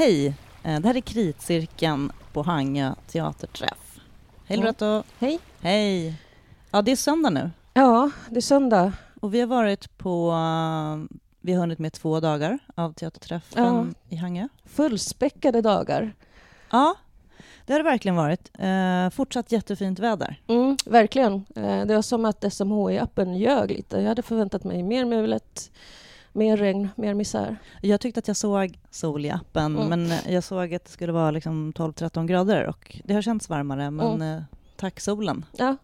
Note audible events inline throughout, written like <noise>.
Hej! Eh, Det här är Kritcirkeln på Hangö teaterträff. Hej Ja. Loretto! Hej. Hej! Ja, det är söndag nu Ja, det är söndag. och vi har varit på... eh, Vi har hunnit med två dagar av teaterträffen i Hangö. Fullspäckade dagar. Ja, det har det verkligen varit. Eh, fortsatt jättefint väder. Mm, verkligen. Eh, Det var som att SMHI-appen ljög lite. Jag hade förväntat mig mer mulet, mer regn, mer misär. Jag tyckte att jag såg sol i appen, Mm. men jag såg att det skulle vara liksom 12-13 grader och det har känts varmare, men Mm. eh, tack solen. Ja,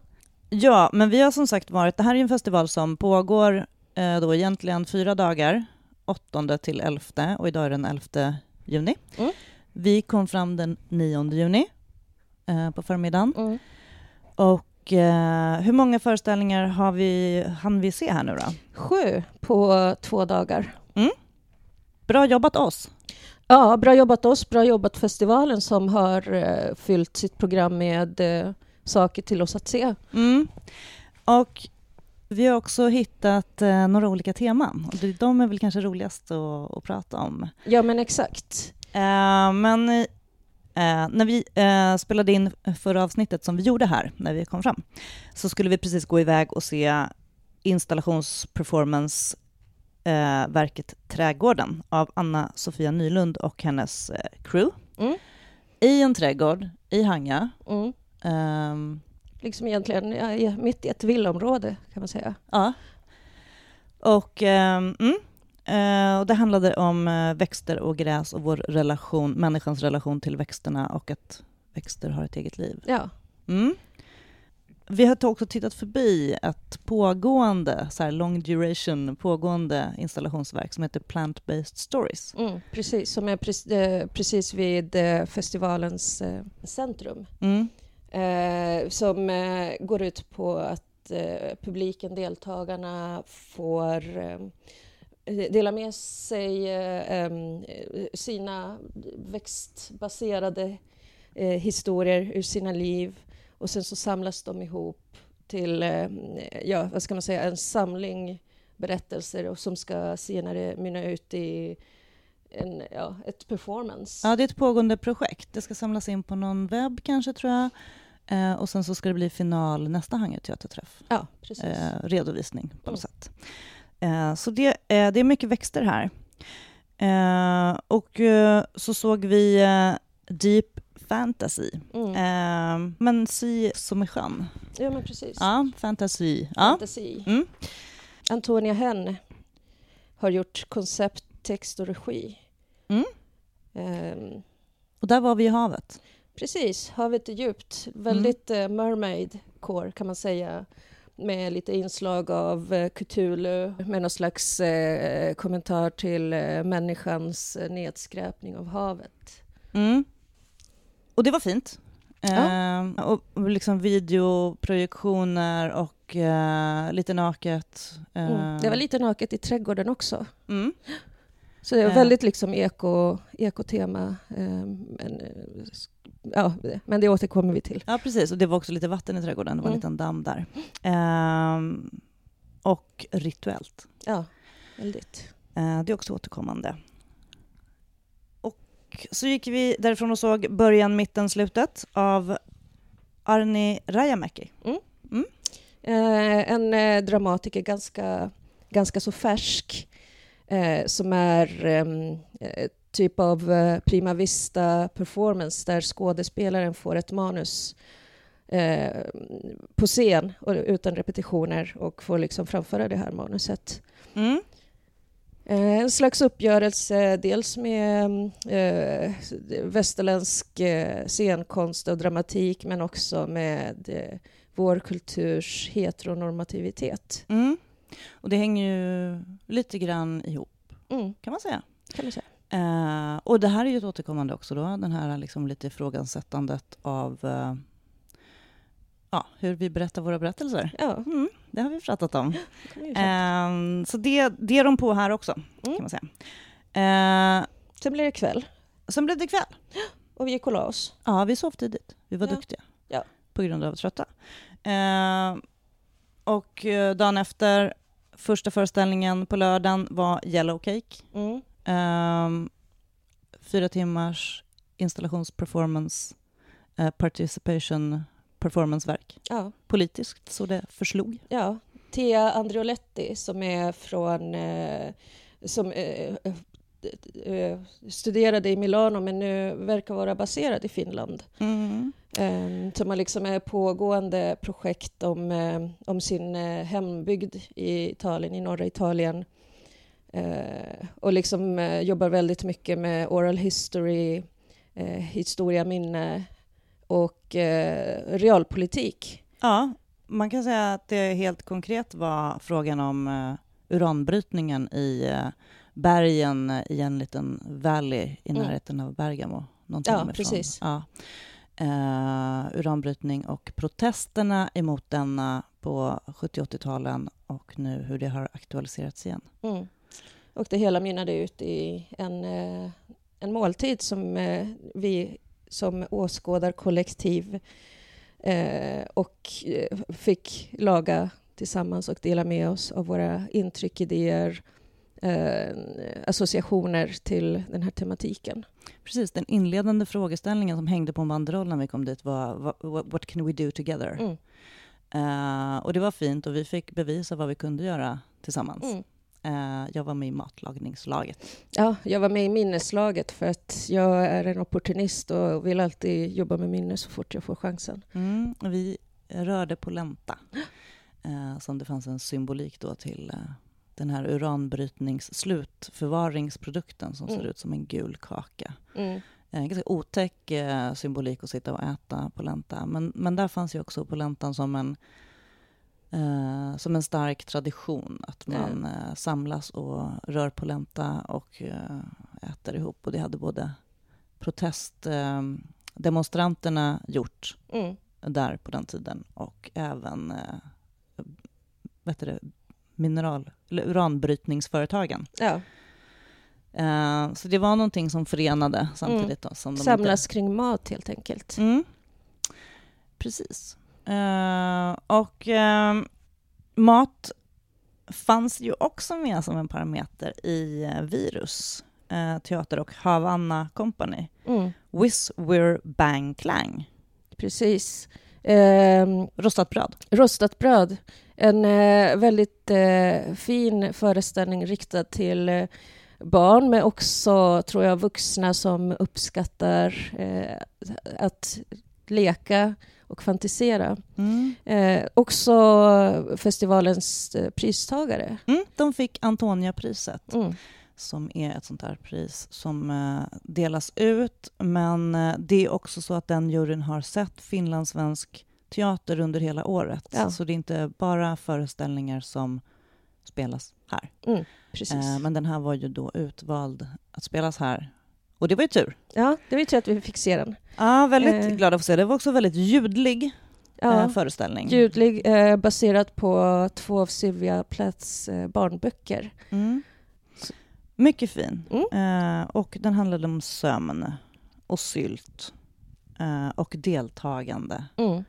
Ja, men vi har som sagt varit, det här är en festival som pågår eh, då egentligen fyra dagar, 8 till 11 och idag är den 11 juni. Mm. Vi kom fram den 9 juni eh, på förmiddagen. mm. Och eh, hur många föreställningar har vi, hann vi se här nu då? Sju på två dagar. Bra jobbat oss! Ja, bra jobbat oss, bra jobbat festivalen som har eh, fyllt sitt program med eh, saker till oss att se. Mm. Och vi har också hittat eh, några olika teman. Och de är väl kanske roligast att, att prata om. Ja, men exakt. Eh, men eh, när vi eh, spelade in förra avsnittet som vi gjorde här, när vi kom fram, så skulle vi precis gå iväg och se installationsperformance eh, verket Trädgården av Anna-Sofia Nylund och hennes eh, crew. Mm. I en trädgård i Hanga. Mm. Ehm, Liksom egentligen mitt i ett villaområde, kan man säga. Ja. Och, ehm, mm, och det handlade om eh, växter och gräs och vår relation, människans relation till växterna och att växter har ett eget liv. Ja, Mm. Vi har också tittat förbi ett pågående, så här long duration, pågående installationsverk som heter Plant-Based Stories. mm, precis. Som är precis, eh, precis vid eh, festivalens eh, centrum. Mm. eh, som eh, går ut på att eh, publiken, deltagarna, får eh, dela med sig eh, em, sina växtbaserade eh, historier ur sina liv och sen så samlas de ihop till, eh, ja, vad ska man säga, en samling berättelser och som ska senare mynna ut i en, ja, ett performance. Ja, det är ett pågående projekt. Det ska samlas in på någon webb kanske, tror jag. Eh, och sen så ska det bli final nästa Hangö teaterträff. Ja, precis. eh, redovisning på något Mm. sätt. Eh, så det, eh, det är mycket växter här. Eh, och så såg vi Deep Fantasy. Mm. Men sy som är skön. Ja, men precis. Ja, fantasy. Ja. Fantasi. Mm. Antonia Henn har gjort koncept, text och regi. Mm. Ehm, Och där var vi i havet. precis, havet är djupt. Väldigt eh, mermaid-core kan man säga. Med lite inslag av eh, Cthulhu, med någon slags eh, kommentar till eh, människans eh, nedskräpning av havet. Mm. Och det var fint. Eh, och liksom videoprojektioner och eh, lite naket. Mm. Det var lite naket i trädgården också. Mm. Så det var väldigt liksom eko, ekotema. ehm, men, eh, ja, men det återkommer vi till. Ja, precis. Och det var också lite vatten i trädgården. Det var en Mm. liten damm där. Ehm, och rituellt. Ja, väldigt. Eh, det är också återkommande. Och så gick vi därifrån och såg början, mitten, slutet av Arni Rajamäki. Eh, en eh, dramatiker, ganska, ganska så färsk, eh, som är ehm, eh, typ av eh, prima vista performance där skådespelaren får ett manus eh, på scen och, utan repetitioner och får liksom framföra det här manuset. Mm. Eh, En slags uppgörelse dels med eh, västerländsk eh, scenkonst och dramatik men också med eh, vår kulturs heteronormativitet. Mm. Och det hänger ju lite grann ihop, Mm, kan man säga. kan man säga. Eh, och det här är ju ett återkommande också då, den här liksom lite ifrågasättandet av eh, ja, hur vi berättar våra berättelser. Ja, Mm, det har vi pratat om. det. Ehm, så det, det är de på här också, Mm. kan man säga. Eh, Sen blir det kväll sen blev det kväll. och vi gick och la oss. Ja, vi sov tidigt. Vi var Ja. duktiga. Ja. På grund av trötta. Eh, och eh, dagen efter, första föreställningen på lördagen var Yellow Cake. Mm. Ehm, fyra timmars installationsperformance, eh, participation performanceverk. Ja. Politiskt, så det förslog. Ja, Thea Andrioletti som är från... Eh, som eh, studerade i Milano men nu verkar vara baserad i Finland. Mm. Eh, som har liksom ett pågående projekt om, eh, om sin eh, hembygd i Italien, i norra Italien. Eh, och liksom eh, jobbar väldigt mycket med oral history, eh, historia, minne och eh, realpolitik. Ja, man kan säga att det helt konkret var frågan om uranbrytningen i bergen i en liten valley i Mm. närheten av Bergamo. Ja, därifrån. precis. Ja. Uh, uranbrytning och protesterna emot denna på 70 80-talen och nu hur det har aktualiserats igen. Mm. Och det hela mynnade ut i en, eh, en måltid som eh, vi som åskådarkollektiv och fick laga tillsammans och dela med oss av våra intryck, idéer, eh, associationer till den här tematiken. Precis, den inledande frågeställningen som hängde på en banderoll när vi kom dit var "What- can we do together? Mm. Eh, och det var fint och vi fick bevisa vad vi kunde göra tillsammans. Mm. Eh, jag var med i matlagningslaget. Ja, jag var med i minneslaget för att jag är en opportunist och vill alltid jobba med minne så fort jag får chansen. Mm, vi rörde på länta, eh, som det fanns en symbolik då till eh, den här uranbrytningsslutförvaringsprodukten som ser Mm. ut som en gul kaka. Mm. En ganska otäck eh, symbolik att sitta och äta polenta. Men, men där fanns ju också polentan som en, eh, som en stark tradition. Att man eh, samlas och rör polenta och eh, äter ihop. Och det hade både protestdemonstranterna eh, gjort Mm. där på den tiden och även eh, vad heter det, mineral, eller uranbrytningsföretagen. Ja, Eh, så det var någonting som förenade samtidigt. Då, som de samlas kring mat helt enkelt. Inte... Mm. Precis. Eh, och eh, mat fanns ju också med som en parameter i eh, Virus eh, teater och Havanna Company. Mm. Whiz, Whir, Bang, Clang. Precis. Ehm, Rostat bröd. Rostat bröd. En eh, väldigt eh, fin föreställning riktad till eh, barn men också, tror jag, vuxna som uppskattar att leka och fantisera. Mm. Eh, också festivalens eh, pristagare. Mm, de fick Antonia-priset. Mm. som är ett sånt där pris som eh, delas ut. Men det är också så att den juryn har sett finlandssvensk teater under hela året. Ja. Så det är inte bara föreställningar som spelas här. Precis. Eh, men den här var ju då utvald att spelas här. Och det var ju tur. Ja, det var ju tur att vi fick se den. Ja, väldigt Eh. glad att få se. Det var också väldigt ljudlig Ja. eh, föreställning. Ljudlig, eh, baserat på två av Sylvia Plaths eh, barnböcker. Mm. Mycket fin. Mm. Eh, och den handlade om sömn och sylt eh, och deltagande, Mm.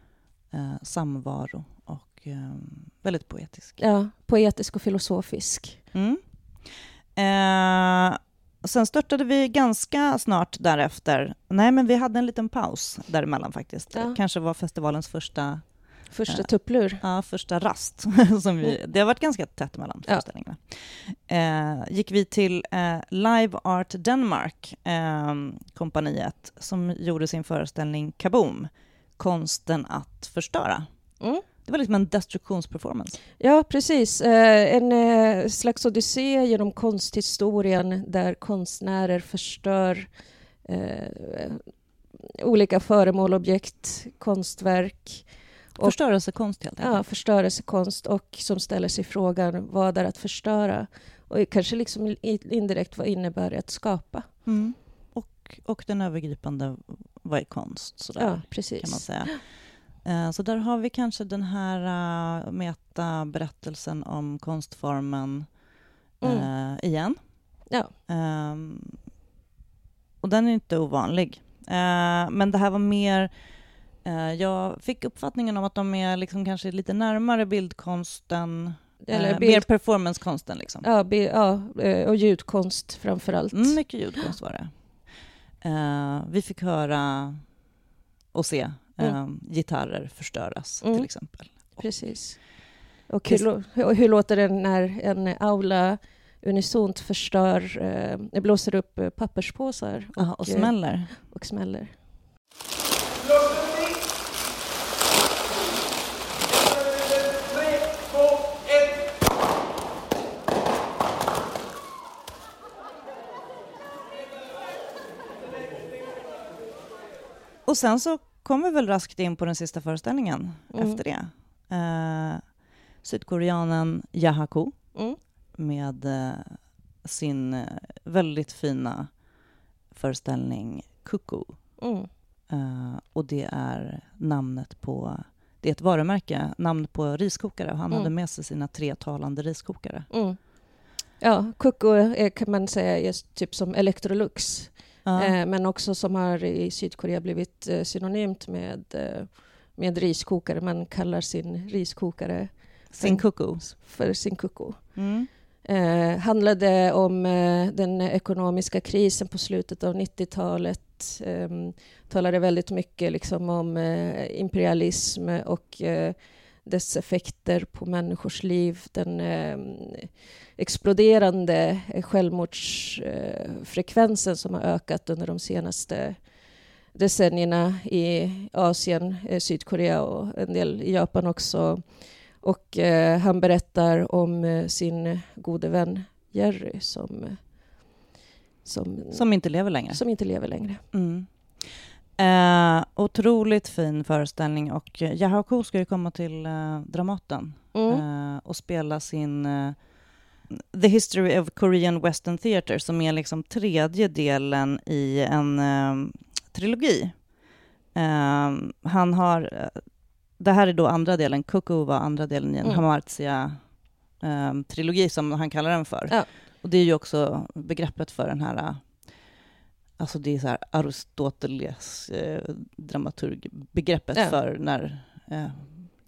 Eh, samvaro och eh, väldigt poetisk. Ja, poetisk och filosofisk. Mm. Eh, sen störtade vi ganska snart därefter. Nej, men vi hade en liten paus däremellan faktiskt. Ja. Kanske var festivalens första, Första Ja. tupplur. ja, första rast. <laughs> som vi, det har varit ganska tätt mellan Ja. föreställningarna. Eh, gick vi till eh, Live Art Denmark, eh, kompaniet, som gjorde sin föreställning Kaboom, konsten att förstöra. Mm. Det var liksom en destruktionsperformance. Ja, precis. Eh, en eh, slags odyssé genom konsthistorien där konstnärer förstör eh, olika föremål, objekt, konstverk. Och- Förstörelsekonst helt enkelt. Ja, förstörelsekonst och som ställer sig frågan vad är att förstöra? Och kanske liksom indirekt vad innebär det att skapa? Mm. Och, och den övergripande, vad är konst? Sådär, Ja, precis. kan man säga. Eh, Så där har vi kanske den här uh, metaberättelsen om konstformen Mm. eh, igen. Ja. Ehm, och den är inte ovanlig. Men det här var mer... jag fick uppfattningen om att de är liksom kanske lite närmare bildkonsten, Eller bild- mer performancekonsten. Liksom. Ja, bi- ja, och ljudkonst framför allt. Mm, mycket ljudkonst var det. Eh, vi fick höra och se Mm. eh, gitarrer förstöras, Mm. till exempel. Precis. Och hur, och hur låter det när en aula unisont förstör, eh, blåser upp eh, papperspåsar och, Ja, och eh, smäller. och smäller? Och sen så kom vi väl raskt in på den sista föreställningen Mm. efter det. Eh, Sydkoreanen Yahako Mm. med eh, sin eh, väldigt fina föreställning Kuku. Mm. Eh, och det är namnet på... Det är ett varumärke, namn på riskokare. Han Mm. hade med sig sina tre talande riskokare. Mm. Ja, Kuku är, kan man säga är typ som Electrolux, Ja. eh, men också som har i Sydkorea blivit eh, synonymt med, eh, med riskokare. Man kallar sin riskokare Sin Kuku. för sin Kuku. Mm. eh, handlade om eh, den ekonomiska krisen på slutet av 90-talet. Eh, talade väldigt mycket liksom, om imperialism och dess effekter på människors liv. Den eh, exploderande självmordsfrekvensen som har ökat under de senaste decennierna i Asien, eh, Sydkorea och en del i Japan också. Och eh, han berättar om eh, sin gode vän Jerry som, eh, som, Som inte lever längre. som inte lever längre. Mm. Eh, otroligt fin föreställning och eh, Yahako ska ju komma till eh, Dramaten Mm. eh, och spela sin eh, The History of Korean Western Theatre som är liksom tredje delen i en eh, trilogi. Eh, han har, eh, det här är då andra delen, Kuku var andra delen i en Mm. Hamartia-trilogi som han kallar den för. Ja. Och det är ju också begreppet för den här eh, Alltså det är så här Aristoteles eh, dramaturgbegreppet Ja. för när eh,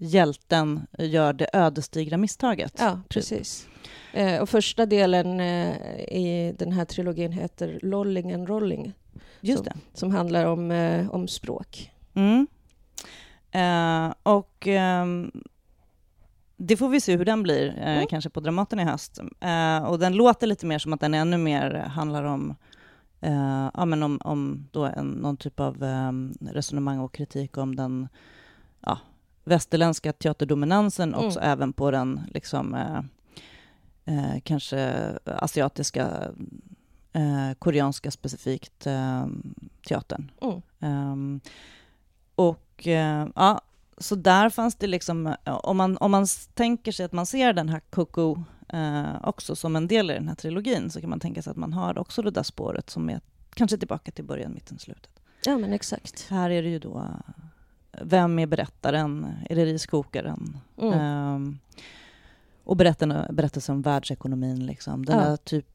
hjälten gör det ödesdigra misstaget. Ja, precis. Eh, och första delen eh, i den här trilogin heter Lolling and Rolling, Just det. som handlar om, eh, om språk. Mm. Eh, och ehm, det får vi se hur den blir, eh, Mm. kanske på Dramaten i höst. Eh, och den låter lite mer som att den ännu mer handlar om ja, men om, om då en, någon typ av ehm, resonemang och kritik om den ja, västerländska teaterdominansen, Mm. också även på den liksom, eh, eh, kanske asiatiska, eh, koreanska specifikt eh, teatern. Mm. Ehm, och eh, ja, så där fanns det liksom, om man, om man tänker sig att man ser den här Coco eh, också som en del i den här trilogin, så kan man tänka sig att man har också det där spåret som är kanske tillbaka till början, mitten, slutet. Ja, men exakt. Här är det ju då, vem är berättaren? Är det riskokaren? Mm. Ehm, och berättelsen, om världsekonomin, liksom. den, Ja. där typ,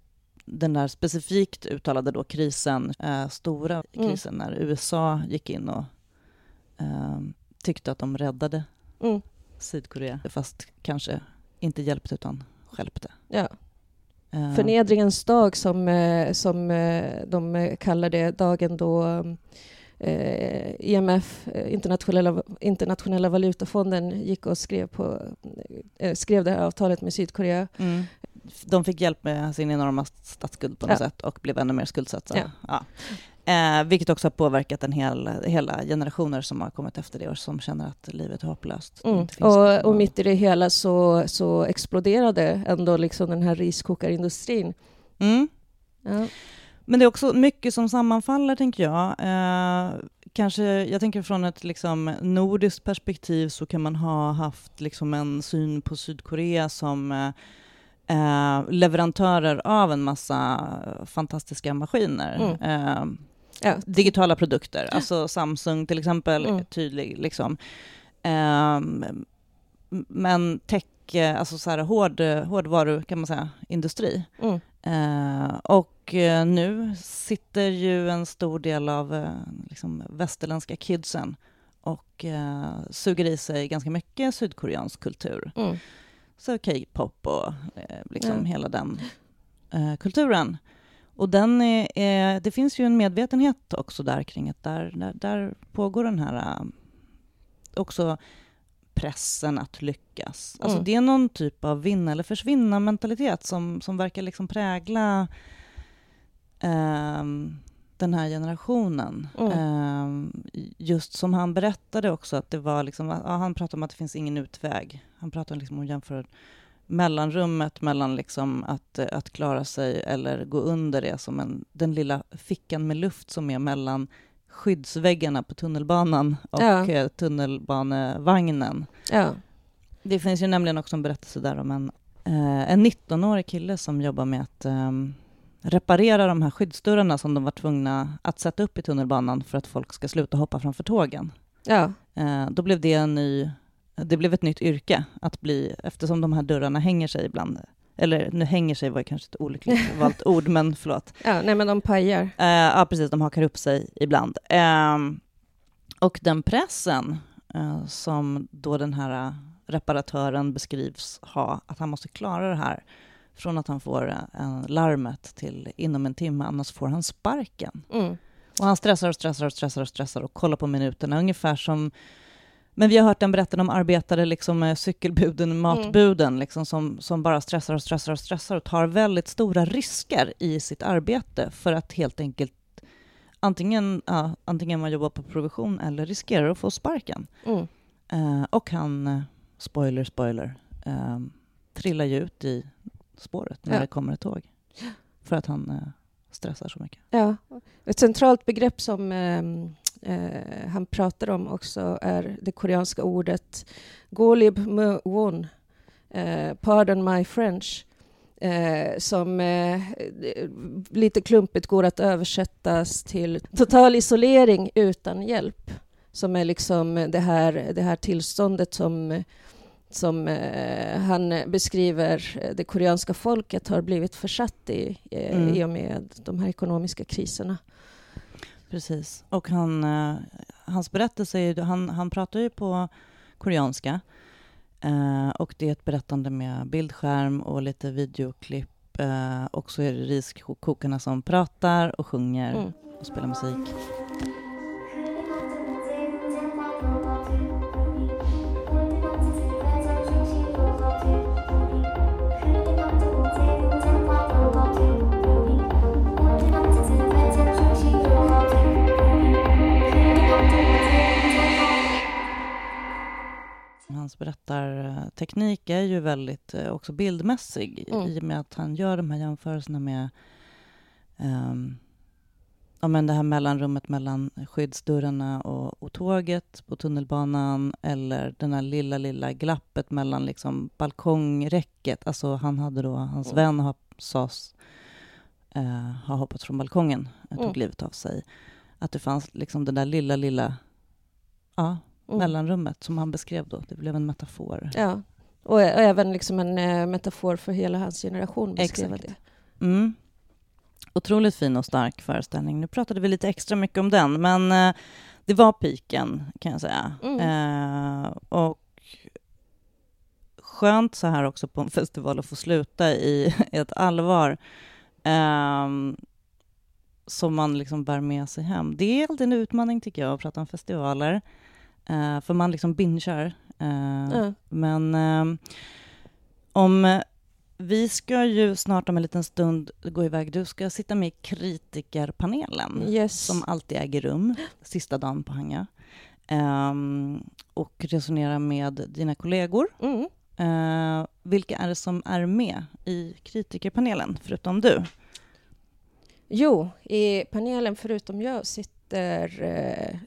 den där specifikt uttalade då krisen, eh, stora Mm. krisen, när USA gick in och ehm, tyckte att de räddade Mm. Sydkorea, fast kanske inte hjälpte utan stjälpte. Ja. Ehm, Förnedringens dag, som, eh, som eh, de kallar det, dagen då eh, IMF, eh, internationella, internationella valutafonden, gick och skrev, på, eh, skrev det här avtalet med Sydkorea. Mm. De fick hjälp med sin enorma statsskuld på något Ja. sätt och blev ännu mer skuldsatta. Ja. Ja. Eh, vilket också har påverkat en hel, hela generationer som har kommit efter det och som känner att livet är hopplöst. Mm. Och, och mitt i det hela så, så exploderade ändå liksom den här riskokarindustrin. Mm. Ja. Men det är också mycket som sammanfaller, tänker jag. Eh, kanske, jag tänker från ett liksom, nordiskt perspektiv så kan man ha haft liksom, en syn på Sydkorea som eh, eh, leverantörer av en massa fantastiska maskiner. Mm. Eh, Ja. digitala produkter, alltså Samsung till exempel, Mm. tydlig liksom. Ehm, men tech, eh, alltså så här hård, hårdvaru kan man säga, industri. Mm. Eh, och eh, nu sitter ju en stor del av eh, liksom västerländska kidsen och eh, suger i sig ganska mycket sydkoreansk kultur. Mm. Så K-pop och eh, liksom Ja. hela den eh, kulturen. Och den är, är, det finns ju en medvetenhet också där kring att där, där, där pågår den här också pressen att lyckas. Alltså Mm. det är någon typ av vinna eller försvinna mentalitet som, som verkar liksom prägla ehm, den här generationen. Mm. Ehm, just som han berättade också att det var liksom, ja, han pratade om att det finns ingen utväg. Han pratade liksom om jämför mellanrummet mellan liksom att, eh, att klara sig eller gå under det som en, den lilla fickan med luft som är mellan skyddsväggarna på tunnelbanan och Ja. eh, tunnelbanevagnen. Ja. Det finns ju nämligen också en berättelse där om en, eh, en 19-årig kille som jobbar med att ehm, reparera de här skyddsdörrarna som de var tvungna att sätta upp i tunnelbanan för att folk ska sluta hoppa framför tågen. Ja. Eh, då blev det en ny, det blev ett nytt yrke att bli, eftersom de här dörrarna hänger sig ibland. Eller nu hänger sig var kanske ett olyckligt valt ord, men förlåt. ja. Nej, men de pajar. Eh, ja, precis, de hakar upp sig ibland. Ehm, och den pressen eh, som då den här reparatören beskrivs ha, att han måste klara det här från att han får eh, larmet till inom en timme, annars får han sparken. Mm. Och han stressar och stressar och stressar och stressar och kollar på minuterna, ungefär som men vi har hört den berätta om arbetare liksom med cykelbuden, matbuden, liksom som, som bara stressar och stressar och stressar och tar väldigt stora risker i sitt arbete för att helt enkelt antingen, ja, antingen man jobbar på provision eller riskerar att få sparken. Mm. Eh, och han, eh, spoiler, spoiler, eh, trillar ju ut i spåret när Ja. det kommer ett tåg. För att han eh, stressar så mycket. Ja. Ett centralt begrepp som ehm, eh, han pratar om också är det koreanska ordet golib mu won, eh, pardon my French, eh, som eh, lite klumpigt går att översättas till total isolering utan hjälp, som är liksom det här, det här tillståndet som som eh, han beskriver det koreanska folket har blivit försatt i eh, Mm. i och med de här ekonomiska kriserna. Precis. Och han, eh, hans berättelse, är, ju- han, han pratar ju på koreanska. Eh, och det är ett berättande med bildskärm och lite videoklipp. Eh, och så är det riskokarna som pratar och sjunger Mm. och spelar musik. Hans berättarteknik är ju väldigt eh, också bildmässig Mm. i och med att han gör de här jämförelserna med ehm, ja, men det här mellanrummet mellan skyddsdörrarna och, och tåget på tunnelbanan eller den här lilla, lilla glappet mellan liksom balkongräcket. Alltså han hade då, hans Mm. vän har, sas eh, ha hoppat från balkongen, och tog Mm. livet av sig. Att det fanns liksom det där lilla, lilla ja, Mm. mellanrummet som han beskrev då. Det blev en metafor. Ja. Och, ä- och även liksom en eh, metafor för hela hans generation. beskrev Exakt. Det. Mm. Otroligt fin och stark föreställning. Nu pratade vi lite extra mycket om den, men eh, det var piken kan jag säga. Mm. Eh, och skönt så här också på en festival att få sluta i <laughs> ett allvar ehm, som man liksom bär med sig hem. Det är alltid en utmaning tycker jag att prata om festivaler, eh, för man liksom bingear. Eh, Ja. men ehm, om vi ska ju snart om en liten stund gå iväg. Du ska sitta med i kritikerpanelen Yes. som alltid äger rum sista dagen på Hanga Ehm, och resonera med dina kollegor. Mm. Eh, vilka är det som är med i kritikerpanelen, förutom du? Jo, i panelen förutom jag sitter eh,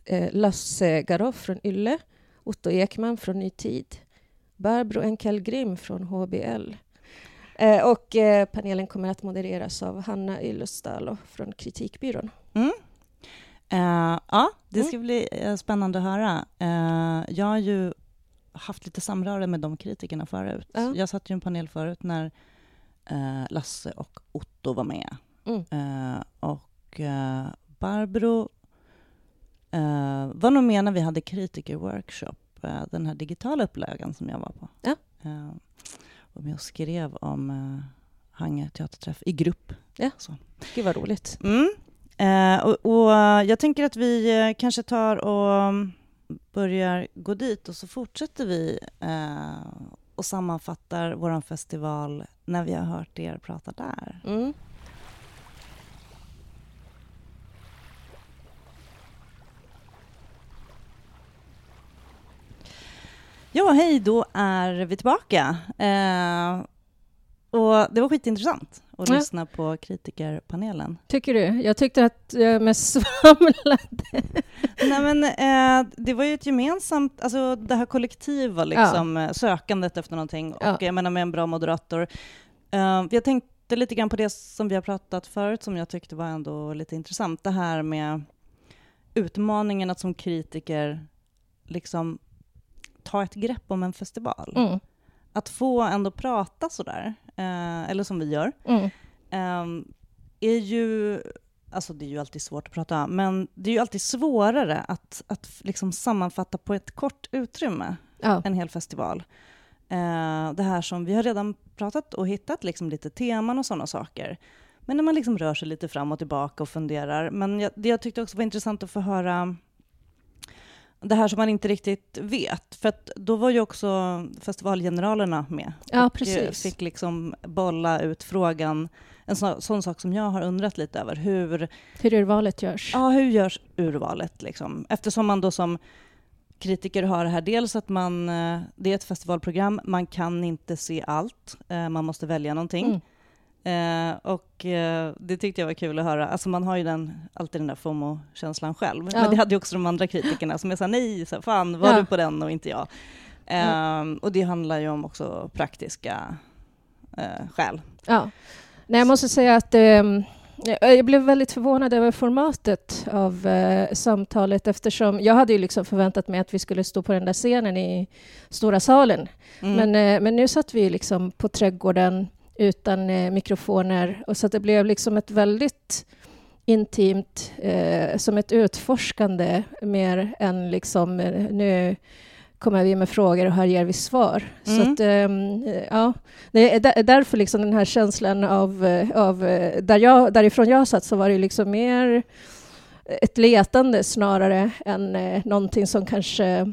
eh, Lasse Garoff från Ylle, Otto Ekman från Ny Tid, Barbro Enkelgrim från HBL. Eh, och eh, panelen kommer att modereras av Hanna Yllestalo från Kritikbyrån. Mm. Eh, ja, det Mm. ska bli eh, spännande att höra. Jag har ju haft lite samröre med de kritikerna förut. Ja. Jag satt ju i en panel förut när Lasse och Otto var med. Mm. Och Barbro eh, var nog med när vi hade kritikerworkshop, eh, den här digitala upplagan som jag var på. Ja. Eh, och och skrev om eh, Hangö teaterträff i grupp. Ja, så. gud vad roligt. Mm. Eh, och, och, jag tänker att vi kanske tar och börjar gå dit och så fortsätter vi och sammanfattar vår festival när vi har hört er prata där. Mm. Ja, hej, då är vi tillbaka. Eh, och det var skitintressant att ja. lyssna på kritikerpanelen. Tycker du? Jag tyckte att jag mest <laughs> svamlade. Nej, men eh, det var ju ett gemensamt, alltså det här kollektiva liksom, ja. Eh, sökandet efter någonting och ja. jag menar med en bra moderator. Uh, jag tänkte lite grann på det som vi har pratat förut som jag tyckte var ändå lite intressant. Det här med utmaningen att som kritiker liksom ta ett grepp om en festival. Mm. Att få ändå prata sådär, eh, eller som vi gör, mm. eh, är ju Alltså det är ju alltid svårt att prata, men det är ju alltid svårare att, att liksom sammanfatta på ett kort utrymme ja. en hel festival. Eh, det här som vi har redan pratat och hittat liksom lite teman och sådana saker. Men när man liksom rör sig lite fram och tillbaka och funderar. Men jag, det jag tyckte också var intressant att få höra det här som man inte riktigt vet. För då var ju också festivalgeneralerna med. Ja, och precis. fick liksom bolla ut frågan, en så, sån sak som jag har undrat lite över. Hur, hur urvalet görs? Ja, hur görs urvalet? Liksom? Eftersom man då som kritiker har det här, dels att man, eh, det är ett festivalprogram, man kan inte se allt, eh, man måste välja någonting. Mm. Eh, och eh, det tyckte jag var kul att höra. Alltså man har ju den, alltid den där FOMO-känslan själv. Ja. Men det hade ju också de andra kritikerna som är såhär, nej, så fan var ja. du på den och inte jag? Eh. Och det handlar ju om också praktiska eh, skäl. Ja. Nej, jag måste säga att ehm, jag blev väldigt förvånad över formatet av eh, samtalet eftersom jag hade ju liksom förväntat mig att vi skulle stå på den där scenen i stora salen. Mm. Men, eh, men nu satt vi liksom på trädgården utan eh, mikrofoner. Och så det blev liksom ett väldigt intimt, eh, som ett utforskande mer än liksom eh, nu kommer vi med frågor och här ger vi svar. Mm. Så att, eh, ja, det är därför liksom den här känslan av, eh, av eh, där jag, därifrån jag satt så var det liksom mer ett letande snarare än eh, någonting som kanske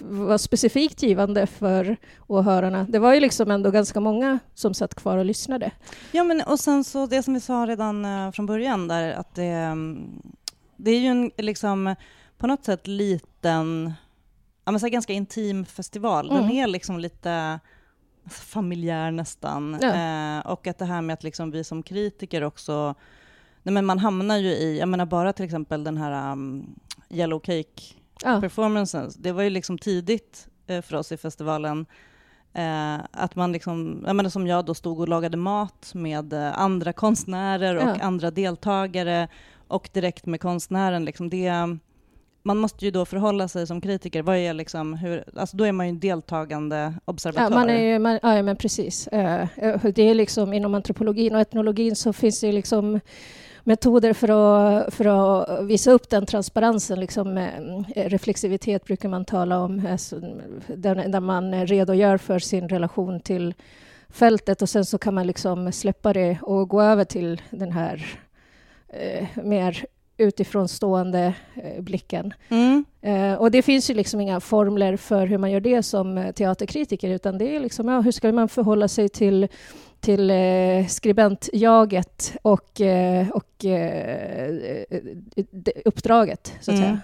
var specifikt givande för åhörarna. Det var ju liksom ändå ganska många som satt kvar och lyssnade. Ja, men och sen så det som vi sa redan uh, från början där att det, um, det är ju en liksom på något sätt liten, ja men så ganska intim festival. Mm. Den är liksom lite familjär nästan. Ja. Uh, och att det här med att liksom vi som kritiker också, nej men man hamnar ju i, jag menar bara till exempel den här um, Yellow Cake ja. performancen. Det var ju liksom tidigt eh, för oss i festivalen eh, att man liksom, jag menar som jag då stod och lagade mat med eh, andra konstnärer och ja. andra deltagare och direkt med konstnären. Liksom det, man måste ju då förhålla sig som kritiker. Vad är liksom, hur, alltså då är man ju en deltagande observatör. Ja, man är ju, man, ja, men precis. Det är liksom inom antropologin och etnologin så finns det liksom metoder för att, för att visa upp den transparensen. Liksom, eh, reflexivitet brukar man tala om, alltså, där, där man redogör för sin relation till fältet och sen så kan man liksom släppa det och gå över till den här eh, mer utifrån stående eh, blicken. Mm. Eh, och det finns ju liksom inga formler för hur man gör det som teaterkritiker utan det är liksom, ja, hur ska man förhålla sig till till eh, skribentjaget och, eh, och eh, uppdraget, så att mm. säga.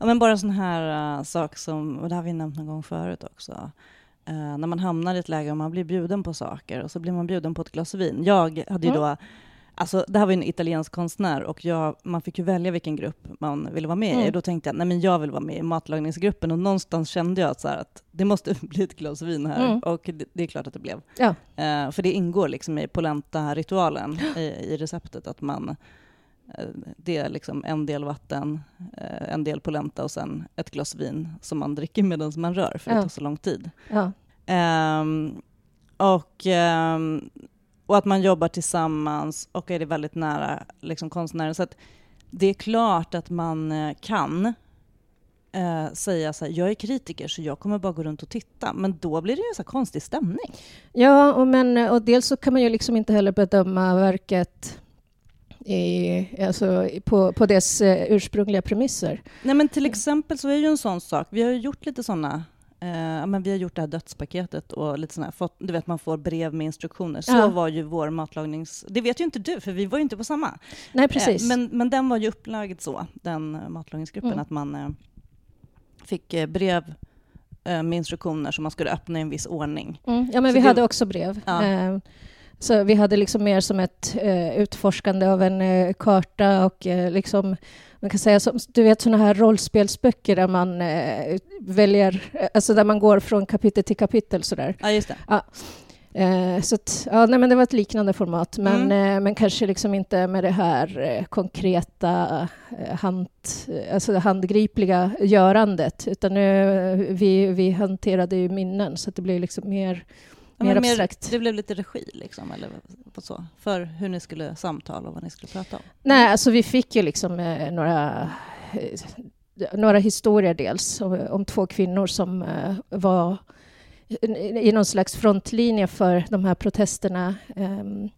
Ja, men bara sån här uh, sak som, och det har vi nämnt någon gång förut också, uh, när man hamnar i ett läge och man blir bjuden på saker och så blir man bjuden på ett glas vin. Jag hade ju mm. då Alltså, det här var en italiensk konstnär och jag, man fick ju välja vilken grupp man ville vara med mm. i. Då tänkte jag, nej men jag vill vara med i matlagningsgruppen och någonstans kände jag att, så att det måste <laughs> bli ett glas vin här mm. och det, det, är klart att det blev. Ja. Uh, för det ingår liksom i polenta-ritualen <gasps> i, i, receptet att man uh, det är liksom en del vatten, uh, en del polenta och sen ett glas vin som man dricker medan man rör, för ja. det tar så lång tid. Ja. Um, och um, och att man jobbar tillsammans och är det väldigt nära liksom, konstnären. Så det är klart att man eh, kan eh, säga så här, jag är kritiker så jag kommer bara gå runt och titta. Men då blir det ju en så konstig stämning. Ja, och, men, och dels så kan man ju liksom inte heller bedöma verket i, alltså, på, på dess eh, ursprungliga premisser. Nej, men till exempel så är ju en sån sak, vi har ju gjort lite såna Eh, men vi har gjort det här dödspaketet och lite sådär, fått, du vet man får brev med instruktioner. Så ja. var ju vår matlagnings... Det vet ju inte du, för vi var ju inte på samma. Nej, precis. Eh, men, men den var ju upplagd så, den matlagningsgruppen, mm. att man eh, fick eh, brev eh, med instruktioner som man skulle öppna i en viss ordning. Mm. Ja, men så vi det... hade också brev. Ja. Eh, så vi hade liksom mer som ett utforskande av en karta och liksom man kan säga som, du vet sådana här rollspelsböcker där man eh, väljer, alltså där man går från kapitel till kapitel sådär. Ja, just det. Ja. Eh, så att, ja, nej, men det var ett liknande format, men, mm. eh, men kanske liksom inte med det här eh, konkreta, eh, hand, alltså handgripliga görandet, utan nu, vi, vi hanterade ju minnen, så det blev liksom mer mer abstrakt. det blev lite regi, liksom, eller så, för hur ni skulle samtala och vad ni skulle prata om? Nej, alltså vi fick ju liksom eh, några, eh, några historier dels om, om två kvinnor som eh, var i någon slags frontlinje för de här protesterna ehm,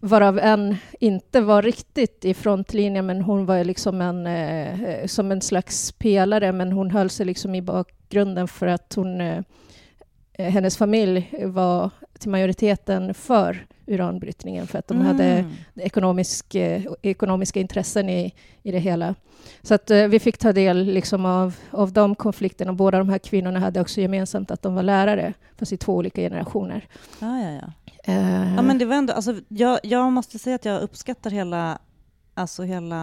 varav en inte var riktigt i frontlinjen, men hon var liksom en, eh, som en slags pelare, men hon höll sig liksom i bakgrunden för att hon eh, Eh, hennes familj var till majoriteten för uranbrytningen för att de mm. hade ekonomisk, eh, ekonomiska intressen i, i det hela. Så att eh, vi fick ta del liksom av, av de konflikterna. Båda de här kvinnorna hade också gemensamt att de var lärare, fast i två olika generationer. Ja, ja, ja. Uh, ja men det var ändå, alltså, jag, jag måste säga att jag uppskattar hela, alltså hela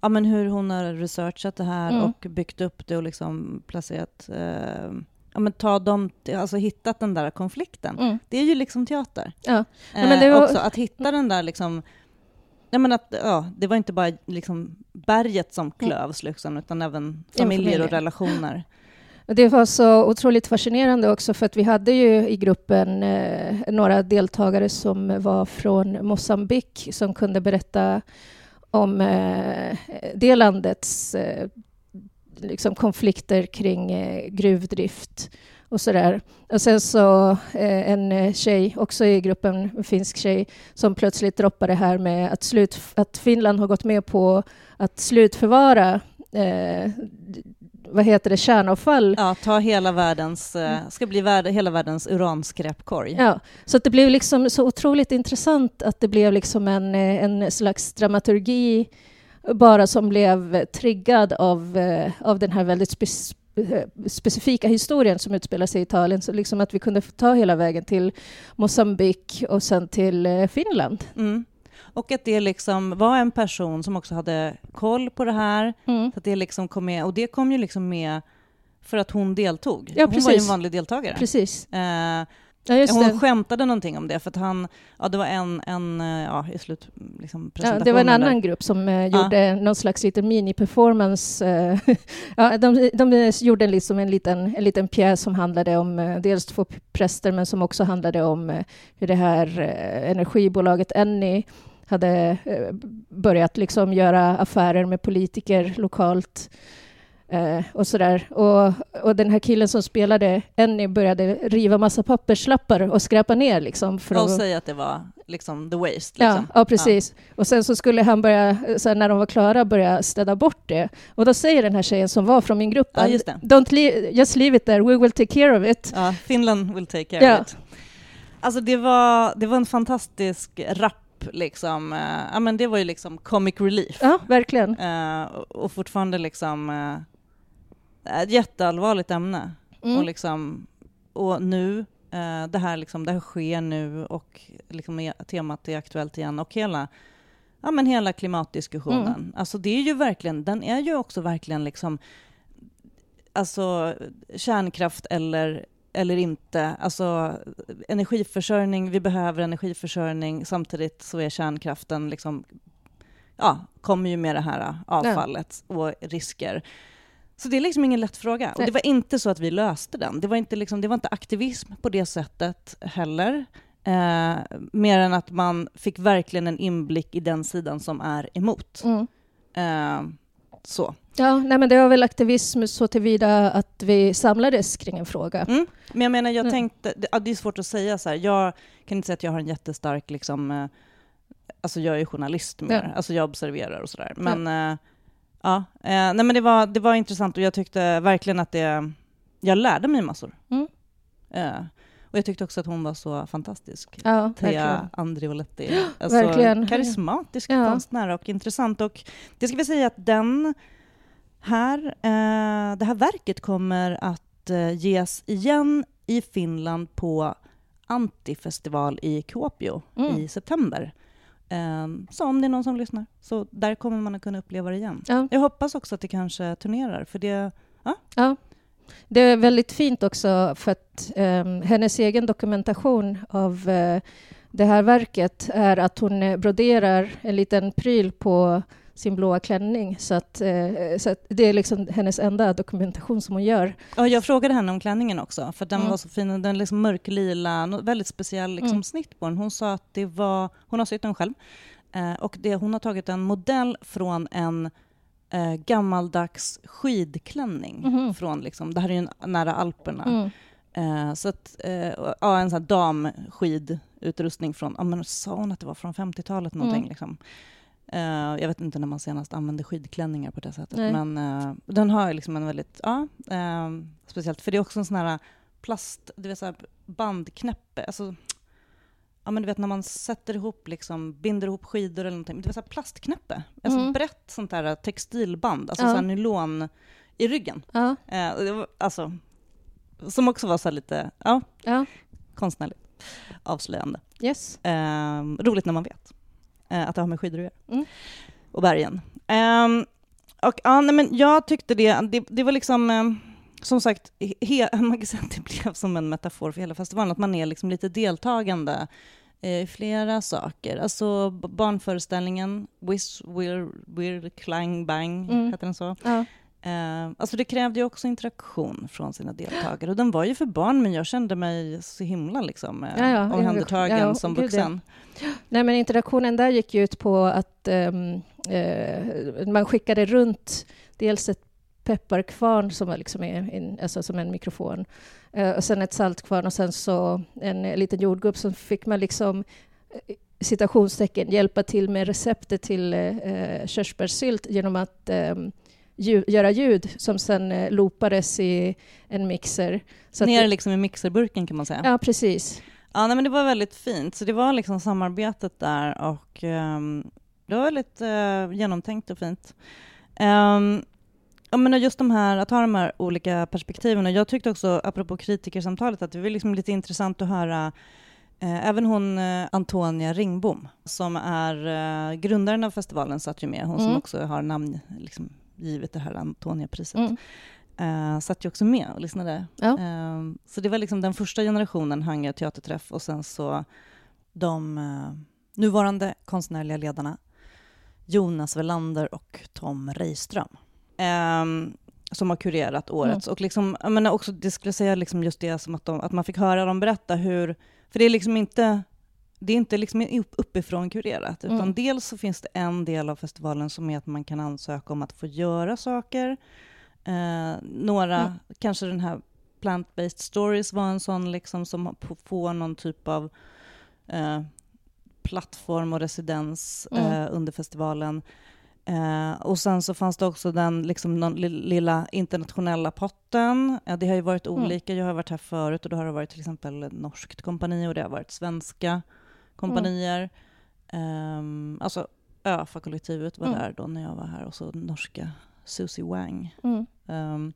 ja, men hur hon har researchat det här mm. och byggt upp det och liksom placerat eh, ja, men ta dem, alltså hittat den där konflikten. Mm. Det är ju liksom teater. Ja. Eh, men det var... också, att hitta den där liksom, ja, men att, ja, det var inte bara liksom berget som klövs, liksom, utan även familjer och relationer. <laughs> Det var så otroligt fascinerande också, för att vi hade ju i gruppen eh, några deltagare som var från Mosambik som kunde berätta om eh, det landets eh, liksom konflikter kring eh, gruvdrift och så där. Och sen så eh, en eh, tjej, också i gruppen, en finsk tjej, som plötsligt droppade här med att, slut, att Finland har gått med på att slutförvara eh, vad heter det, kärnavfall. Ja, ta hela världens, eh, ska bli värld, hela världens uranskräpkorg. Ja, så det blev liksom så otroligt intressant att det blev liksom en, en slags dramaturgi bara som blev triggad av, eh, av den här väldigt spe, specifika historien som utspelar sig i Italien. Så liksom att vi kunde ta hela vägen till Mosambik och sen till eh, Finland. Mm. Och att det liksom var en person som också hade koll på det här. Mm. Så att det liksom kom med, och det kom ju liksom med för att hon deltog. Ja, hon var ju en vanlig deltagare. Precis. Eh, Ja, hon det. skämtade någonting om det, för att han, ja, det var en, en eh, ja, i slut, liksom, ja, Det var en annan där. grupp som eh, gjorde ja. någon slags liten mini-performance. Eh, <laughs> ja, de, de gjorde liksom en, liten, en liten pjäs som handlade om eh, dels två präster, men som också handlade om hur det här energibolaget Eni hade börjat liksom göra affärer med politiker lokalt Eh, och sådär. Och, och den här killen som spelade Enny började riva massa papperslappar och skräpa ner. Liksom, för och att säga att det var liksom the waste. Liksom. Ja, ja, precis. Ja. Och sen så skulle han börja, så när de var klara, börja städa bort det. Och då säger den här tjejen som var från min grupp, ja, just det. Don't leave, just leave it there, we will take care of it. Ja, Finland will take care ja. of it. Alltså det var, det var en fantastisk rap liksom, uh, ja men det var ju liksom comic relief. Ja, verkligen. Uh, och fortfarande liksom uh, ett jätteallvarligt ämne. Mm. Och, liksom, och nu, eh, det, här liksom, det här sker nu och liksom, temat är aktuellt igen. Och hela, ja, men hela klimatdiskussionen. Mm. Alltså det är ju verkligen, den är ju också verkligen liksom, alltså kärnkraft eller eller inte. Alltså energiförsörjning, vi behöver energiförsörjning, samtidigt så är kärnkraften liksom, ja, kommer ju med det här avfallet och risker. Så det är liksom ingen lätt fråga. Och det var inte så att vi löste den. Det var inte, liksom, det var inte aktivism på det sättet heller. Eh, mer än att man fick verkligen en inblick i den sidan som är emot. Mm. Eh, Så. Ja, nej, men det var väl aktivism så tillvida att vi samlades kring en fråga. Mm. Men jag menar, jag Mm. tänkte, det, det är svårt att säga så här, jag kan inte säga att jag har en jättestark liksom, eh, alltså jag är journalist mer, Ja. alltså jag observerar och sådär. Men ja, ja eh, nej men det var, det var intressant och jag tyckte verkligen att det, jag lärde mig massor. Mm. Eh, och jag tyckte också att hon var så fantastisk. Ja, Thea. Andrioletti. <gasps> Alltså, verkligen. Karismatisk Ja. konstnär och intressant. Och det ska vi säga att den här, eh, det här verket kommer att eh, ges igen i Finland på Antifestival i Kuopio Mm. i september. Eh, så om det är någon som lyssnar, så där kommer man att kunna uppleva det igen. Ja. Jag hoppas också att det kanske turnerar, för det... Ja. Det är väldigt fint också för att ehm, hennes egen dokumentation av eh, det här verket är att hon broderar en liten pryl på sin blåa klänning. Så att, eh, så att det är liksom hennes enda dokumentation som hon gör. Ja, jag frågade henne om klänningen också, för den Mm. var så fin. Den liksom mörklila, väldigt speciell liksom Mm. snitt på den. Hon sa att det var, hon har sytt den själv, eh, och det, hon har tagit en modell från en eh, gammaldags skidklänning. Mhm. Från liksom, det här är ju nära Alperna. Mm. Eh, så att, eh, ja, en sån här damskidutrustning från, ja men sa hon att det var från 50-talet någonting Mm. liksom. Eh, jag vet inte när man senast använde skidklänningar på det sättet, Nej. men eh, den har liksom en väldigt, ja, eh, speciellt, för det är också en sån här plast, du vet så här bandknäppe, alltså Ja men du vet när man sätter ihop, liksom, binder ihop skidor eller någonting, det var så här plastknäppe, alltså Mm. brett sånt där textilband, alltså Ja. så här nylon i ryggen. Ja, var, alltså, som också var så här lite, ja, ja, konstnärligt avslöjande. yes. Roligt när man vet att det har med skidor att göra. Mm. Och bergen. Eh, och, ja, nej, men jag tyckte det, det, det var liksom, eh, som sagt, he, man kan säga att det blev som en metafor för hela festivalen, att man är liksom lite deltagande eh, i flera saker. Alltså barnföreställningen, Wish, Will, Will, Clang, Bang, Mm. heter den så? Ja. Eh, alltså det krävde ju också interaktion från sina deltagare. Och den var ju för barn, men jag kände mig så himla liksom, eh, Ja, ja. omhändertagen Ja, som vuxen. Nej, men interaktionen där gick ju ut på att ehm, eh, man skickade runt dels ett pepparkvarn som var liksom en, alltså som en mikrofon eh, och sen ett saltkvarn och sen så en eh, liten jordgubb som fick man liksom eh, citationstecken hjälpa till med receptet till eh, körsbärssylt genom att ehm, ljud, göra ljud som sen eh, loopades i en mixer. Så Ner det- liksom i mixerburken kan man säga. Ja, Ja, precis. nej, men det var väldigt fint. Så det var liksom samarbetet där och ehm, det var väldigt eh, genomtänkt och fint. Um, ja, men just de här, att ha de här olika perspektiven. Och jag tyckte också, apropå kritikersamtalet, att det var liksom lite intressant att höra Eh, även hon eh, Antonia Ringbom, som är eh, grundaren av festivalen, satt ju med. Hon som Mm. också har namn, liksom, givet det här Antonia-priset. Mm. eh, satt ju också med och lyssnade. Ja. Eh, så det var liksom den första generationen Hangö teaterträff och sen så de eh, nuvarande konstnärliga ledarna Jonas Welander och Tom Reiström som har kurerat årets. Och liksom, jag menar också, det skulle säga liksom just det som att, de, att man fick höra dem berätta hur, för det är liksom inte det är inte liksom upp- uppifrån kurerat, utan Mm. dels så finns det en del av festivalen som är att man kan ansöka om att få göra saker. Eh, några, Mm. kanske den här Plant-Based Stories var en sån liksom som får någon typ av eh, plattform och residens Mm. eh, under festivalen. Eh, och sen så fanns det också den liksom, någon li- lilla internationella potten. Eh, det har ju varit Mm. olika. Jag har varit här förut och då har det varit till exempel norskt kompani och det har varit svenska kompanier. Ehm, alltså ÖFA-kollektivet var Mm. där då när jag var här och så norska Susie Wang. Mm. ehm,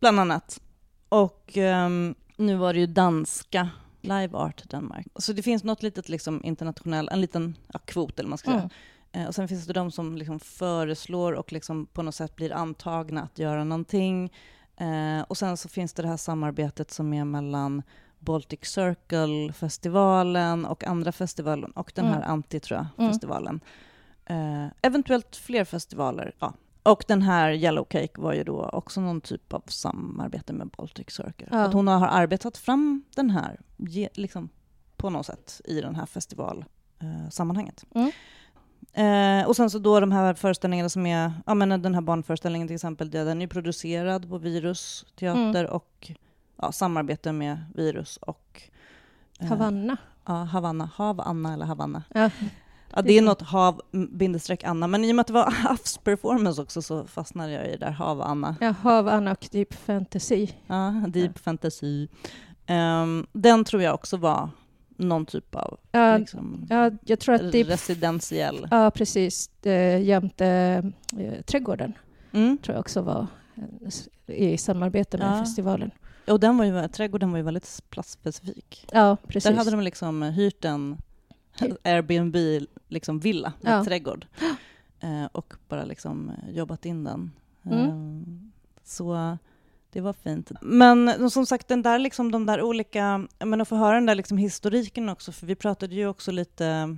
bland annat. Och ehm, nu var det ju danska Live Art Danmark. Så det finns något litet liksom internationell, en liten ja, kvot eller man ska säga. Mm. Och sen finns det de som liksom föreslår och liksom på något sätt blir antagna att göra någonting. Eh, och sen så finns det det här samarbetet som är mellan Baltic Circle-festivalen och andra festivalen och den här Mm. Anti, tror jag, Mm. Eh, eventuellt fler festivaler, ja. Och den här Yellow Cake var ju då också någon typ av samarbete med Baltic Circle. Ja. Att hon har arbetat fram den här, liksom, på något sätt, i den här festivalsammanhanget. Mm. Eh, och sen så då de här föreställningarna som är, ja men den här barnföreställningen till exempel, den är producerad på Virus teater Mm. och ja, samarbete med Virus och eh, Havanna. Ja, Havanna. Hav Anna eller Havanna. Ja. Ja, det är något hav mm, bindestreck Anna, men i och med att det var <laughs> Havs performance också så fastnade jag i det där Hav Anna. Ja, Havanna och Deep Fantasy. Ja, deep fantasy. Ehm, den tror jag också var någon typ av Ja, liksom, ja, jag tror att Deep... residentiell. Ja, precis. Jämte eh, Trädgården Mm. tror jag också var eh, i samarbete med Ja. festivalen. Och den var ju, trädgården var ju väldigt platsspecifik. Ja, precis. Där hade de liksom hyrt en Airbnb-villa liksom villa med Ja. trädgård eh, och bara liksom eh, jobbat in den. Mm. Eh, så det var fint. Men som sagt, den där, liksom, de där olika... Menar, att få höra den där liksom, historiken också, för vi pratade ju också lite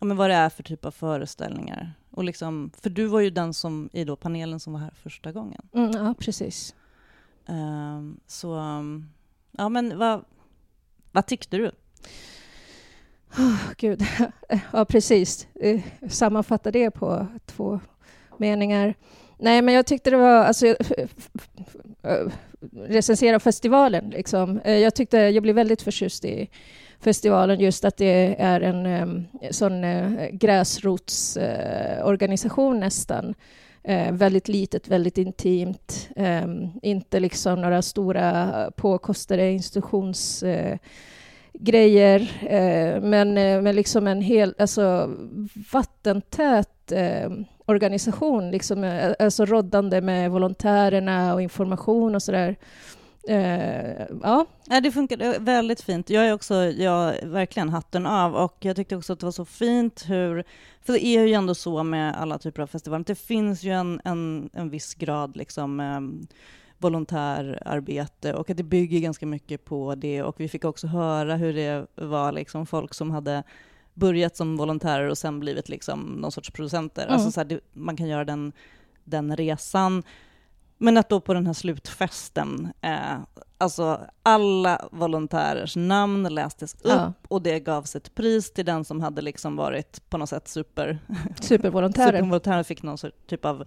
ja, men vad det är för typ av föreställningar. Och liksom, för du var ju den som i då panelen som var här första gången. Mm, ja, precis. Ehm, så, um, ja men vad, vad tyckte du? Oh, Gud. <laughs> ja, precis. Sammanfatta det på två meningar. Nej, men jag tyckte det var... Alltså, recensera festivalen. Liksom. Eh, jag tyckte jag blev väldigt förtjust i festivalen just att det är en ehm, sån eh, gräsrotsorganisation nästan. Eh, väldigt litet, väldigt intimt. Eh, inte liksom några stora påkostade institutionsgrejer. Eh, men, eh, men liksom en hel, alltså vattentät eh, organisation, liksom, eh, alltså roddande med volontärerna och information och sådär. Eh, ja, Ja, det funkade väldigt fint. Jag är också, jag, verkligen hatten av och jag tyckte också att det var så fint hur, för det är ju ändå så med alla typer av festivaler, det finns ju en, en, en viss grad liksom um, volontärarbete och att det bygger ganska mycket på det och vi fick också höra hur det var liksom folk som hade börjat som volontärer och sen blivit liksom någon sorts producenter. Mm. Alltså så här, det, man kan göra den, den resan. Men att då på den här slutfesten, eh, alltså alla volontärers namn lästes upp Ja. och det gavs ett pris till den som hade liksom varit på något sätt super... supervolontärer. Supervolontären fick någon typ av...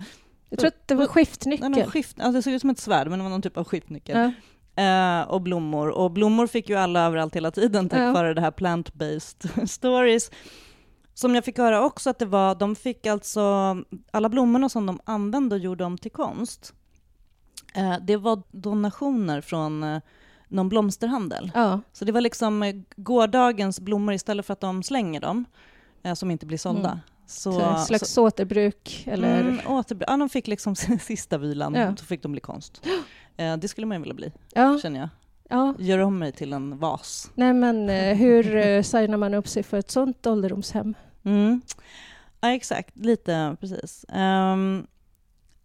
Jag tror att det var Nej, skiftnyckel. någon skift, alltså det såg ut som ett svärd, men det var någon typ av skiftnyckel. Ja. Eh, och blommor. Och blommor fick ju alla överallt hela tiden tack Ja. vare det här plant-based <laughs> stories. Som jag fick höra också att det var, de fick alltså, alla blommorna som de använde och gjorde om till konst, det var donationer från eh, någon blomsterhandel. Ja, Så det var liksom eh, gårdagens blommor istället för att de slänger dem, eh, som inte blir sålda. Mm. Så, så ett slags återbruk eller... Mm, återb- ja, de fick liksom <laughs> sista vilan, Ja. så fick de bli konst. Eh, det skulle man ju vilja bli, Ja, känner jag. ja. Gör om mig till en vas. Nej, men eh, hur eh, signar man upp sig för ett sånt ålderdomshem? Mm. Ja, exakt. Lite, precis. Ehm,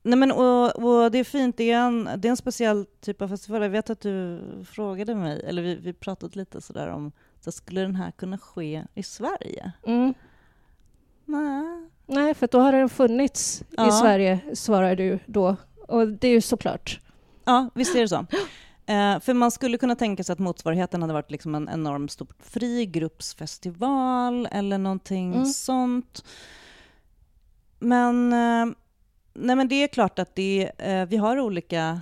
nej men, och, och det är fint. Det är, en, det är en speciell typ av festival. Jag vet att du frågade mig, eller vi, vi pratade lite sådär om, så skulle den här kunna ske i Sverige? Mm. Nej. Nej, för då har den funnits Ja. i Sverige, svarar du då. Och det är ju såklart. Ja, visst är det så. Eh, för man skulle kunna tänka sig att motsvarigheten hade varit liksom en enorm stor frigruppsfestival eller någonting Mm. sånt. Men, eh, nej men det är klart att det, eh, vi, har olika,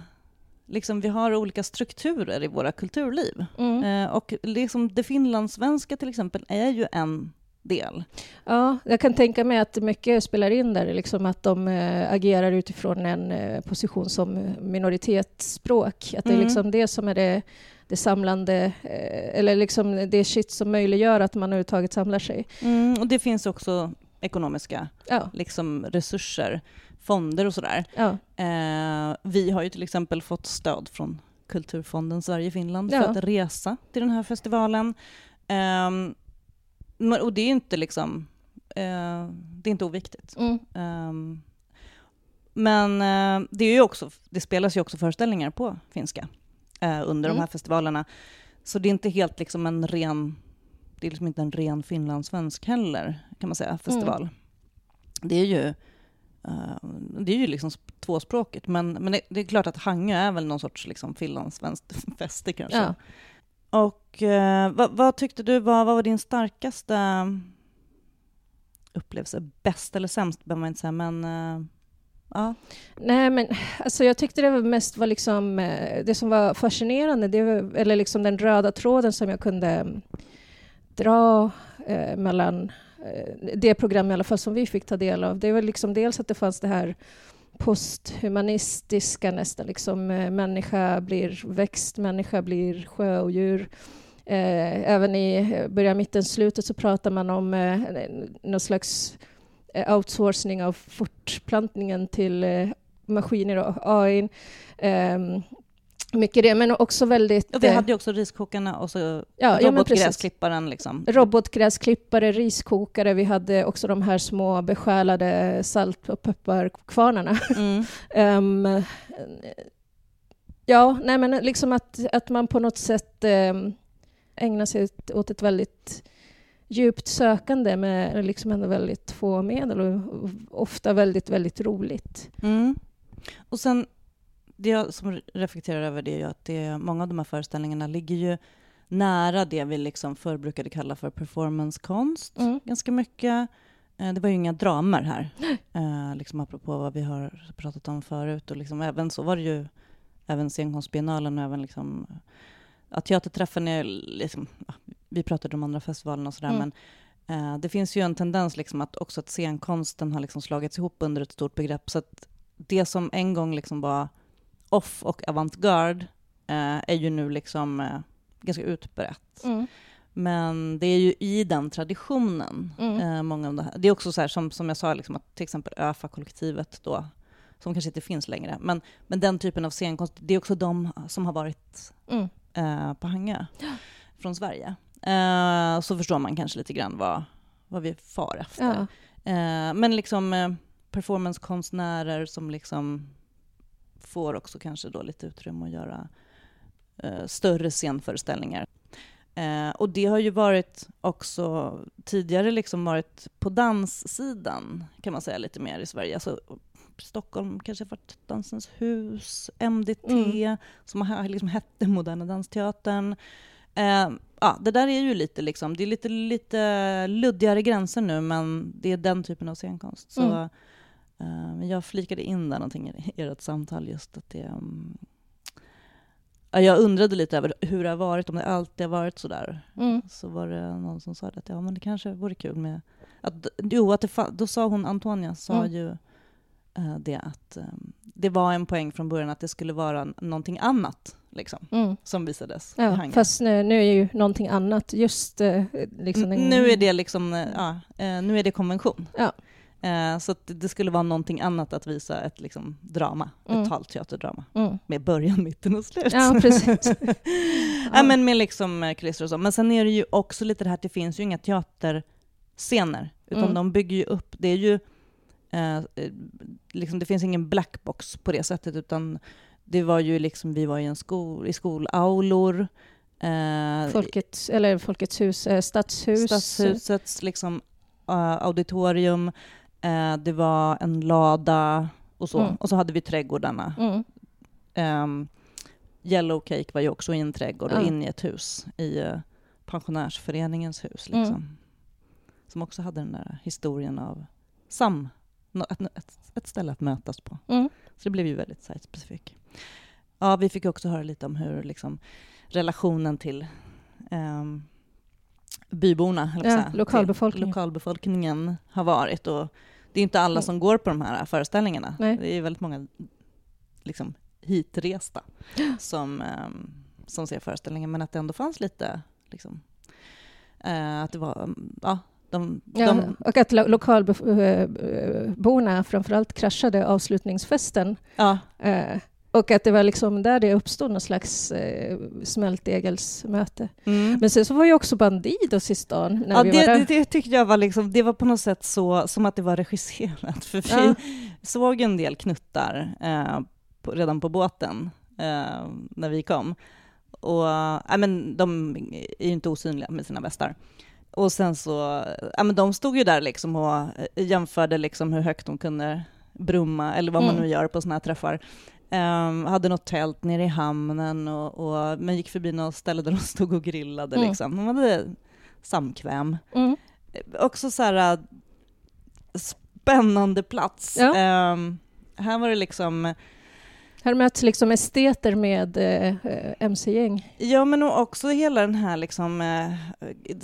liksom, vi har olika strukturer i våra kulturliv. Mm. Eh, och liksom det finlandssvenska till exempel är ju en del. Ja, jag kan tänka mig att mycket spelar in där, liksom att de eh, agerar utifrån en eh, position som minoritetsspråk. Att det är Mm. liksom det som är det, det samlande, eh, eller liksom det shit som möjliggör att man överhuvudtaget samlar sig. Mm, och det finns också ekonomiska Ja, liksom, resurser, fonder och sådär. ja, Eh, vi har ju till exempel fått stöd från Kulturfonden Sverige-Finland för Ja. att resa till den här festivalen. Men- och det är inte liksom, eh, det är inte oviktigt. mm. Ehm, men eh, det, är ju också, det spelas ju också föreställningar på finska eh, under Mm. de här festivalerna. Så det är inte helt liksom en ren, det är liksom inte en ren finlandssvensk heller, kan man säga, festival. Det är ju, eh, det är ju liksom sp- tvåspråkigt, men, men det, det är klart att Hangö är väl någon sorts liksom finlandssvenskt <laughs> fäste kanske. ja. Och eh, vad, vad tyckte du var, vad var din starkaste upplevelse. Bäst eller sämst behöver man inte säga, men uh, ja. Nej, men alltså jag tyckte det var mest var liksom det som var fascinerande, det var, eller liksom den röda tråden som jag kunde mm, dra eh, mellan eh, det program i alla fall som vi fick ta del av. Det var liksom dels att det fanns det här posthumanistiska nästan, liksom eh, människa blir växt, människa blir sjöodjur. Eh, även i eh, början, mitten, slutet så pratar man om eh, någon slags eh, outsourcing av fortplantningen till eh, maskiner och AI. Eh, mycket det, men också väldigt... Och vi hade ju också riskokarna och så ja, robotgräsklipparen. Ja, liksom. Robotgräsklippare, riskokare, vi hade också de här små besjälade salt och pepparkvarnarna. Mm. um, <laughs> ja, nej men liksom att, att man på något sätt um, ägnar sig åt ett väldigt djupt sökande med liksom ändå väldigt få medel och ofta väldigt, väldigt roligt. Mm. Och sen det jag som reflekterar över det är ju att det, många av de här föreställningarna ligger ju nära det vi liksom förr brukade kalla för performancekonst mm. ganska mycket. Eh, det var ju inga dramer här, <laughs> eh, liksom apropå vad vi har pratat om förut. Och liksom även så var det ju även scenkonstbiennalen och även liksom ja, teaterträffen är liksom, ja, vi pratade om andra festivalerna och sådär, mm. men eh, det finns ju en tendens liksom att också att scenkonsten har liksom slagits ihop under ett stort begrepp, så att det som en gång liksom var off och avantgarde eh, är ju nu liksom eh, ganska utbrett. Mm. Men det är ju i den traditionen, mm. eh, många av det här. Det är också så här, som, som jag sa, liksom, att till exempel ÖFA-kollektivet då, som kanske inte finns längre, men, men den typen av scenkonst, det är också de som har varit mm. eh, på Hangö från Sverige. Eh, så förstår man kanske lite grann vad, vad vi far efter. Ja. Eh, men liksom eh, performancekonstnärer som liksom får också kanske då lite utrymme att göra eh, större scenföreställningar. Eh, och det har ju varit också tidigare liksom varit på danssidan, kan man säga lite mer i Sverige. Alltså, Stockholm kanske har varit Dansens hus, MDT, mm. som har liksom hette Moderna Dansteatern. Eh, ja, det där är ju lite, liksom, det är lite, lite luddigare gränser nu, men det är den typen av scenkonst. Så, mm. Men jag flikade in där någonting i <laughs> ert samtal, just att det... Um, jag undrade lite över hur det har varit, om det alltid har varit så där. Mm. Så var det någon som sa att ja, men det kanske vore kul med... Att, jo, att det, då sa hon, Antonia, sa mm. ju uh, det att um, det var en poäng från början att det skulle vara någonting annat liksom, mm. som visades. Ja, fast nu, nu, är ju någonting annat just... Uh, liksom en... Nu är det liksom, ja, nu är det konvention. Ja. Eh, så det skulle vara någonting annat att visa ett liksom, drama, mm. ett talteaterdrama, mm. med början, mitten och slut. Ja, precis. <laughs> ja. men med liksom eh, kulisser och så. Men sen är det ju också lite det här att det finns ju inga teaterscener, utan mm. de bygger ju upp, det är ju, eh, liksom, det finns ingen blackbox på det sättet, utan det var ju liksom, vi var i en skol, i skolaulor, Eh, Folkets, eller Folkets hus, eh, stadshus. Stadshusets liksom, auditorium. Eh, det var en lada och så. Mm. Och så hade vi trädgårdarna. Mm. Um, Yellow Cake var ju också i en trädgård och in i ett hus, i uh, pensionärsföreningens hus. Mm. Liksom. Mm. Som också hade den där historien av sam, ett, ett, ett ställe att mötas på. Mm. Så det blev ju väldigt site-specifikt. Ja, vi fick också höra lite om hur liksom, relationen till um, byborna, ja, lokalbefolkningen. lokalbefolkningen har varit. Och det är inte alla mm. som går på de här föreställningarna. Nej. Det är väldigt många liksom, hitresta som, um, som ser föreställningen, men att det ändå fanns lite liksom, uh, att det var, um, ja, de, ja, de... och att lo lokalborna eh, framförallt kraschade avslutningsfesten. Ja. Uh, och att det var liksom där det uppstod någon slags eh, smältdegelsmöte. Mm. Men sen så var ju också Bandidos i stan. När ja, vi det, var det, det, tyckte jag var, liksom, det var på något sätt så, som att det var regisserat. <laughs> För vi ja. såg en del knuttar eh, på, redan på båten eh, när vi kom. Och, äh, men de är ju inte osynliga med sina västar. Och sen så, ja men de stod ju där liksom och eh, jämförde liksom hur högt de kunde brumma, eller vad man mm. nu gör på såna här träffar. Um, hade något tält nere i hamnen, och, och, men gick förbi något ställe där de <laughs> stod och grillade. Mm. Liksom. De hade samkväm. Mm. Också så här, spännande plats. Ja. Ehm, här var det liksom Här möts liksom esteter med eh, mc-gäng. Ja, men också hela den här, liksom, eh,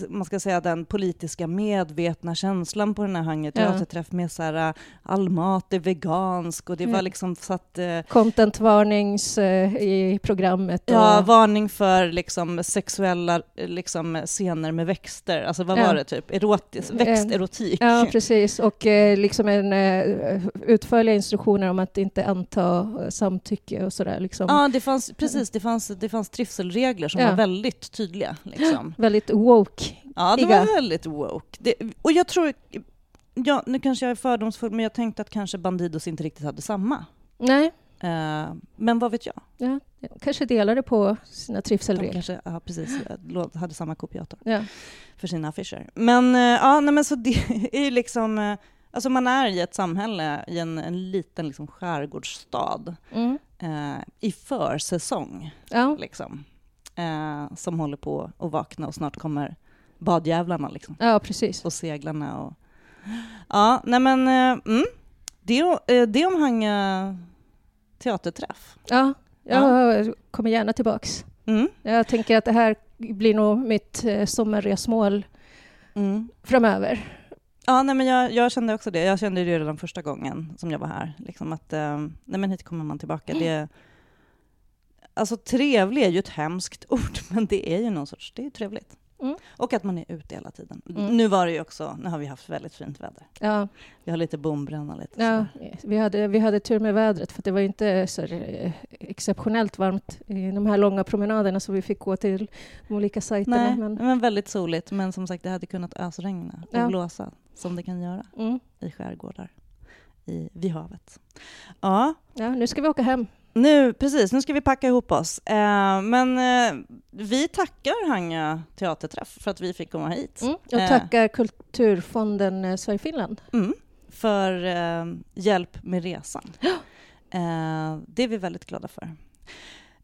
man ska säga den politiska medvetna känslan på den här Hangö Ja. teaterträff med så här, eh, all mat är vegansk och det Ja. var liksom så att eh, Content-varnings eh, i programmet. Och, Ja, varning för liksom sexuella eh, liksom, scener med växter. Alltså vad Ja. var det typ? Erotisk, växterotik. Ja, precis. Och eh, liksom en eh, utförliga instruktioner om att inte anta eh, samtycke och sådär. Liksom. Ja, det fanns, precis. Det fanns, det fanns trivselregler som Ja. var väldigt tydliga. Liksom. Väldigt woke. Ja, det var väldigt woke. Det, och jag tror, ja, nu kanske jag är fördomsfull, men jag tänkte att kanske Bandidos inte riktigt hade samma. Nej, Eh, men vad vet jag? ja, kanske delade på sina De trivselregler. kanske ja, precis, eh, hade samma kopiator Ja. för sina affischer. Men eh, ja, nej, men så det <laughs> är ju liksom... eh, Alltså man är i ett samhälle, i en, en liten liksom skärgårdsstad, Mm. eh, i försäsong, Ja. liksom. Eh, som håller på att vakna och snart kommer badjävlarna liksom. ja, precis. och seglarna och... Ja, nej men... eh, Mm, det, eh, det om Hangö teaterträff. Ja, jag kommer gärna tillbaks. Mm, Jag tänker att det här blir nog mitt eh, sommarresmål mm. framöver. Ja, nej men jag, jag kände också det. Jag kände det redan första gången som jag var här. Liksom att, eh, nej men hit kommer man tillbaka. Det, alltså trevlig är ju ett hemskt <laughs> ord, men det är ju någon sorts, det är trevligt. Mm. Och att man är ute hela tiden. Mm. Nu var det ju också, nu har vi haft väldigt fint väder. Ja, Vi har lite bombränna lite. ja, vi, hade, vi hade tur med vädret för det var inte så eh, exceptionellt varmt i de här långa promenaderna så vi fick gå till de olika sajterna. Nej, Men, men väldigt soligt. Men som sagt, det hade kunnat ösregna och Ja. blåsa, som det kan göra mm. i skärgårdar i, vid havet. Ja, Ja, nu ska vi åka hem. nu, precis, nu ska vi packa ihop oss. Eh, men eh, vi tackar Hangö teaterträff för att vi fick komma hit. Mm. Och Eh. tackar Kulturfonden eh, Sverige-Finland. Mm, för eh, hjälp med resan. Eh, det är vi väldigt glada för.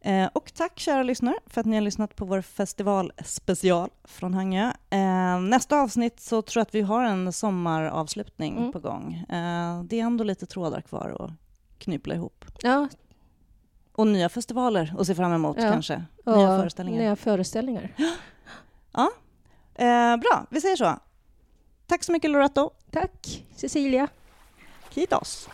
Eh, och tack kära lyssnare för att ni har lyssnat på vår festivalspecial från Hangö. Eh, nästa avsnitt så tror jag att vi har en sommaravslutning Mm. på gång. Eh, det är ändå lite trådar kvar att knyppla ihop. Ja, Och nya festivaler att se fram emot Ja. kanske. och Nya föreställningar. Nya föreställningar. <gasps> Eh, bra, vi säger så. Tack så mycket Loretto. Tack, Cecilia. Kitos.